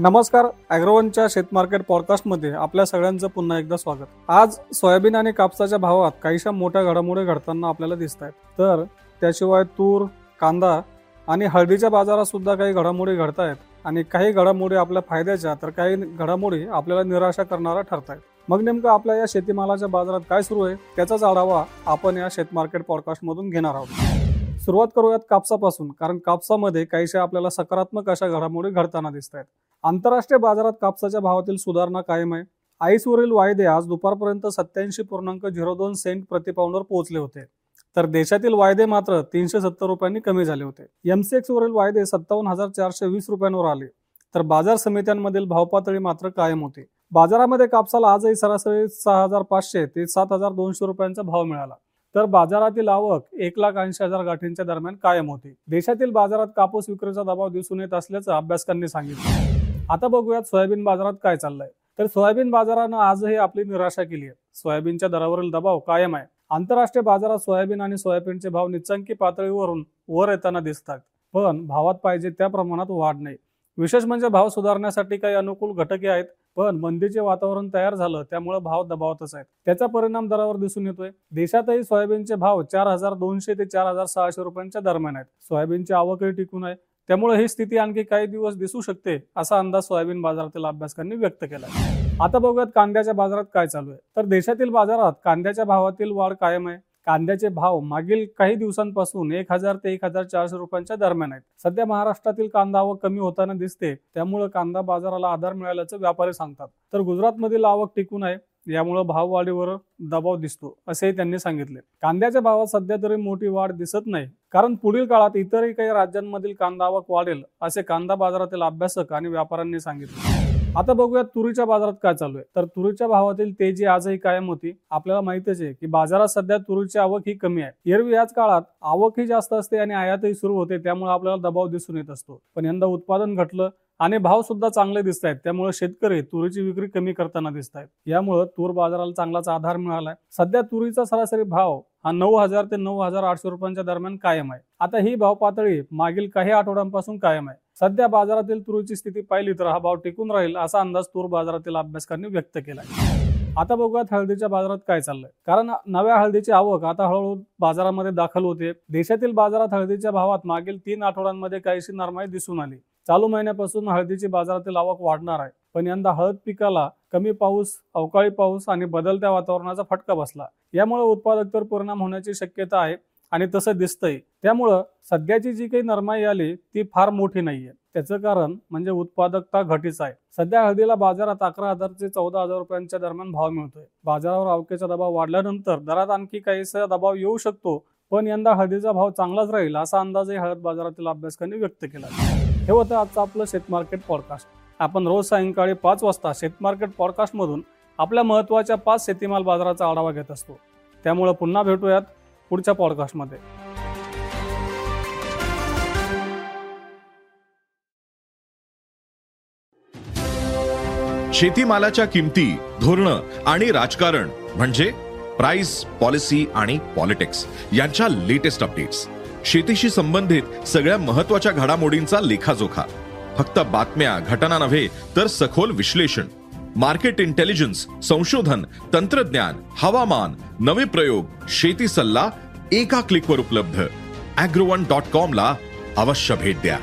नमस्कार अॅग्रोवनच्या शेतमार्केट पॉडकास्टमध्ये आपल्या सगळ्यांचं पुन्हा एकदा स्वागत. आज सोयाबीन आणि कापसाच्या भावात काहीशा मोठ्या घडामोडी घडताना आपल्याला दिसत आहेत. तर त्याशिवाय तूर कांदा आणि हळदीच्या बाजारात सुद्धा काही घडामोडी घडत आहेत आणि काही घडामोडी आपल्या फायद्याच्या तर काही घडामोडी आपल्याला निराशा करणाऱ्या ठरत आहेत. मग नेमकं आपल्या या शेतीमालाच्या बाजारात काय सुरू आहे त्याचाच आढावा आपण या शेतमार्केट पॉडकास्टमधून घेणार आहोत. सुरुवात करूयात कापसापासून कारण कापसामध्ये काहीशा आपल्याला सकारात्मक अशा घडामोडी घडताना दिसत आहेत. आंतरराष्ट्रीय बाजारात कापसाच्या भावातील सुधारणा कायम आहे. आईसवरील वायदे आज दुपारपर्यंत सत्याऐंशी पूर्णांक झिरो दोन सेंट प्रतिपाऊंडवर पोहोचले होते. तर देशातील वायदे मात्र तीनशे सत्तर रुपयांनी कमी झाले होते. एमसीएक्स वरील वायदे सत्तावन्न हजार चारशे वीस रुपयांवर आले. तर बाजार समित्यांमधील भावपातळी मात्र कायम होती. बाजारामध्ये कापसाला आजही सरासरी सहा हजार पाचशे ते सात हजार दोनशे रुपयांचा भाव मिळाला. तर बाजारातील आवक एक लाख ऐंशी हजार गाठींच्या दरम्यान कायम होती. देशातील बाजारात कापूस विक्रीचा दबाव दिसून येत असल्याचं अभ्यासकांनी सांगितलं. आता बघूयात सोयाबीन बाजारात काय चाललंय. तर सोयाबीन बाजारानं आजही आपली निराशा केली आहे. सोयाबीनच्या दरावरील दबाव कायम आहे. आंतरराष्ट्रीय बाजारात सोयाबीन आणि सोयाबीनचे भाव निचंकी पातळीवरून वर येताना दिसतात. पण भावात पाहिजे त्या प्रमाणात वाढ नाही. विशेष म्हणजे भाव सुधारण्यासाठी काही अनुकूल घटके आहेत. पण मंदीचे वातावरण तयार झालं त्यामुळे भाव दबावतच आहेत. त्याचा परिणाम दरावर दिसून येतोय. देशातही सोयाबीनचे भाव चार हजार दोनशे ते चार हजार सहाशे रुपयांच्या दरम्यान आहेत. सोयाबीनची आवकही टिकून आहे. त्यामुळे ही स्थिती आणखी काही दिवस दिसू शकते असा अंदाज सोयाबीन बाजारातील अभ्यासकांनी व्यक्त केला आता बघूयात कांद्याच्या बाजारात काय चालू आहे. तर देशातील बाजारात कांद्याच्या भावातील वाढ कायम आहे. कांद्याचे भाव मागील काही दिवसांपासून एक हजार ते एक हजार चारशे रुपयांच्या दरम्यान आहेत. सध्या महाराष्ट्रातील कांदा आवक कमी होताना दिसते. त्यामुळे कांदा बाजाराला आधार मिळाल्याचं व्यापारी सांगतात. तर गुजरातमधील आवक टिकून आहे. यामुळे भाववाढीवर दबाव दिसतो असेही त्यांनी सांगितले. कांद्याच्या भावात सध्या तरी मोठी वाढ दिसत नाही. कारण पुढील काळात इतरही काही राज्यांमधील कांदा आवक वाढेल असे कांदा बाजारातील अभ्यासक आणि व्यापाऱ्यांनी सांगितले. आता बघूया तुरीच्या बाजारात काय चालू आहे. तर तुरीच्या भावातील तेजी आजही कायम होती. आपल्याला माहितच आहे की बाजारात सध्या तुरीची आवक ही कमी आहे. एरवी याच काळात आवक ही जास्त असते आणि आयातही सुरू होते त्यामुळे आपल्याला दबाव दिसून येत असतो. पण यंदा उत्पादन घटलं आणि भाव सुद्धा चांगले दिसत आहेत. त्यामुळे शेतकरी तुरीची विक्री कमी करताना दिसत आहेत. यामुळे तूर बाजाराला चांगलाच आधार मिळालाय. सध्या तुरीचा सरासरी भाव हा नऊ हजार ते नऊ हजार आठशे रुपयांच्या दरम्यान कायम आहे. आता ही भाव पातळी मागील काही आठवड्यांपासून कायम आहे. सध्या बाजारातील तुरीची स्थिती पाहिली तर हा भाव टिकून राहील असा अंदाज तूर बाजारातील अभ्यासकांनी व्यक्त केला आता बघूयात हळदीच्या बाजारात काय चाललंय. कारण नव्या हळदीची आवक आता हळूहळू बाजारामध्ये दाखल होते. देशातील बाजारात हळदीच्या भावात मागील तीन आठवड्यांमध्ये काहीशी नरमाई दिसून आली. चालू महिन्यापासून हळदीची बाजारातील आवक वाढणार आहे. पण यंदा हळद पिकाला कमी पाऊस अवकाळी पाऊस आणि बदलत्या वातावरणाचा फटका बसला. यामुळे उत्पादकतेवर परिणाम होण्याची शक्यता आहे आणि तसं दिसतंय. त्यामुळं सध्याची जी काही नरमाई आली ती फार मोठी नाहीये. त्याचं कारण म्हणजे उत्पादकता घटीच आहे. सध्या हळदीला बाजारात अकरा हजार ते चौदा हजार रुपयांच्या दरम्यान भाव मिळतोय. बाजारावर अवकेचा दबाव वाढल्यानंतर दरात आणखी काहीसा दबाव येऊ शकतो पण यंदा हळदीचा भाव चांगलाच राहील असा अंदाजही हळद बाजारातील अभ्यासकांनी व्यक्त केला हे होतं आजचं आपलं शेतमार्केट पॉडकास्ट आपण रोज सायंकाळी पाच वाजता शेतमार्केट पॉडकास्टमधून आपल्या महत्त्वाच्या पाच शेतीमाल बाजाराचा आढावा घेत असतो. त्यामुळं पुन्हा भेटूयात पुढच्या पॉडकास्टमध्ये शेतीमालाच्या किमती धोरणं आणि राजकारण म्हणजे प्राइस पॉलिसी आणि पॉलिटिक्स यांच्या लेटेस्ट अपडेट्स शेतीशी संबंधित सगळ्या महत्त्वाच्या घडामोडींचा लेखाजोखा. फक्त बातम्या घटना नव्हे तर सखोल विश्लेषण. मार्केट इंटेलिजन्स संशोधन तंत्रज्ञान हवामान नवे प्रयोग शेती सल्ला एका क्लिकवर उपलब्ध. अॅग्रोवन डॉट कॉम ला अवश्य भेट द्या.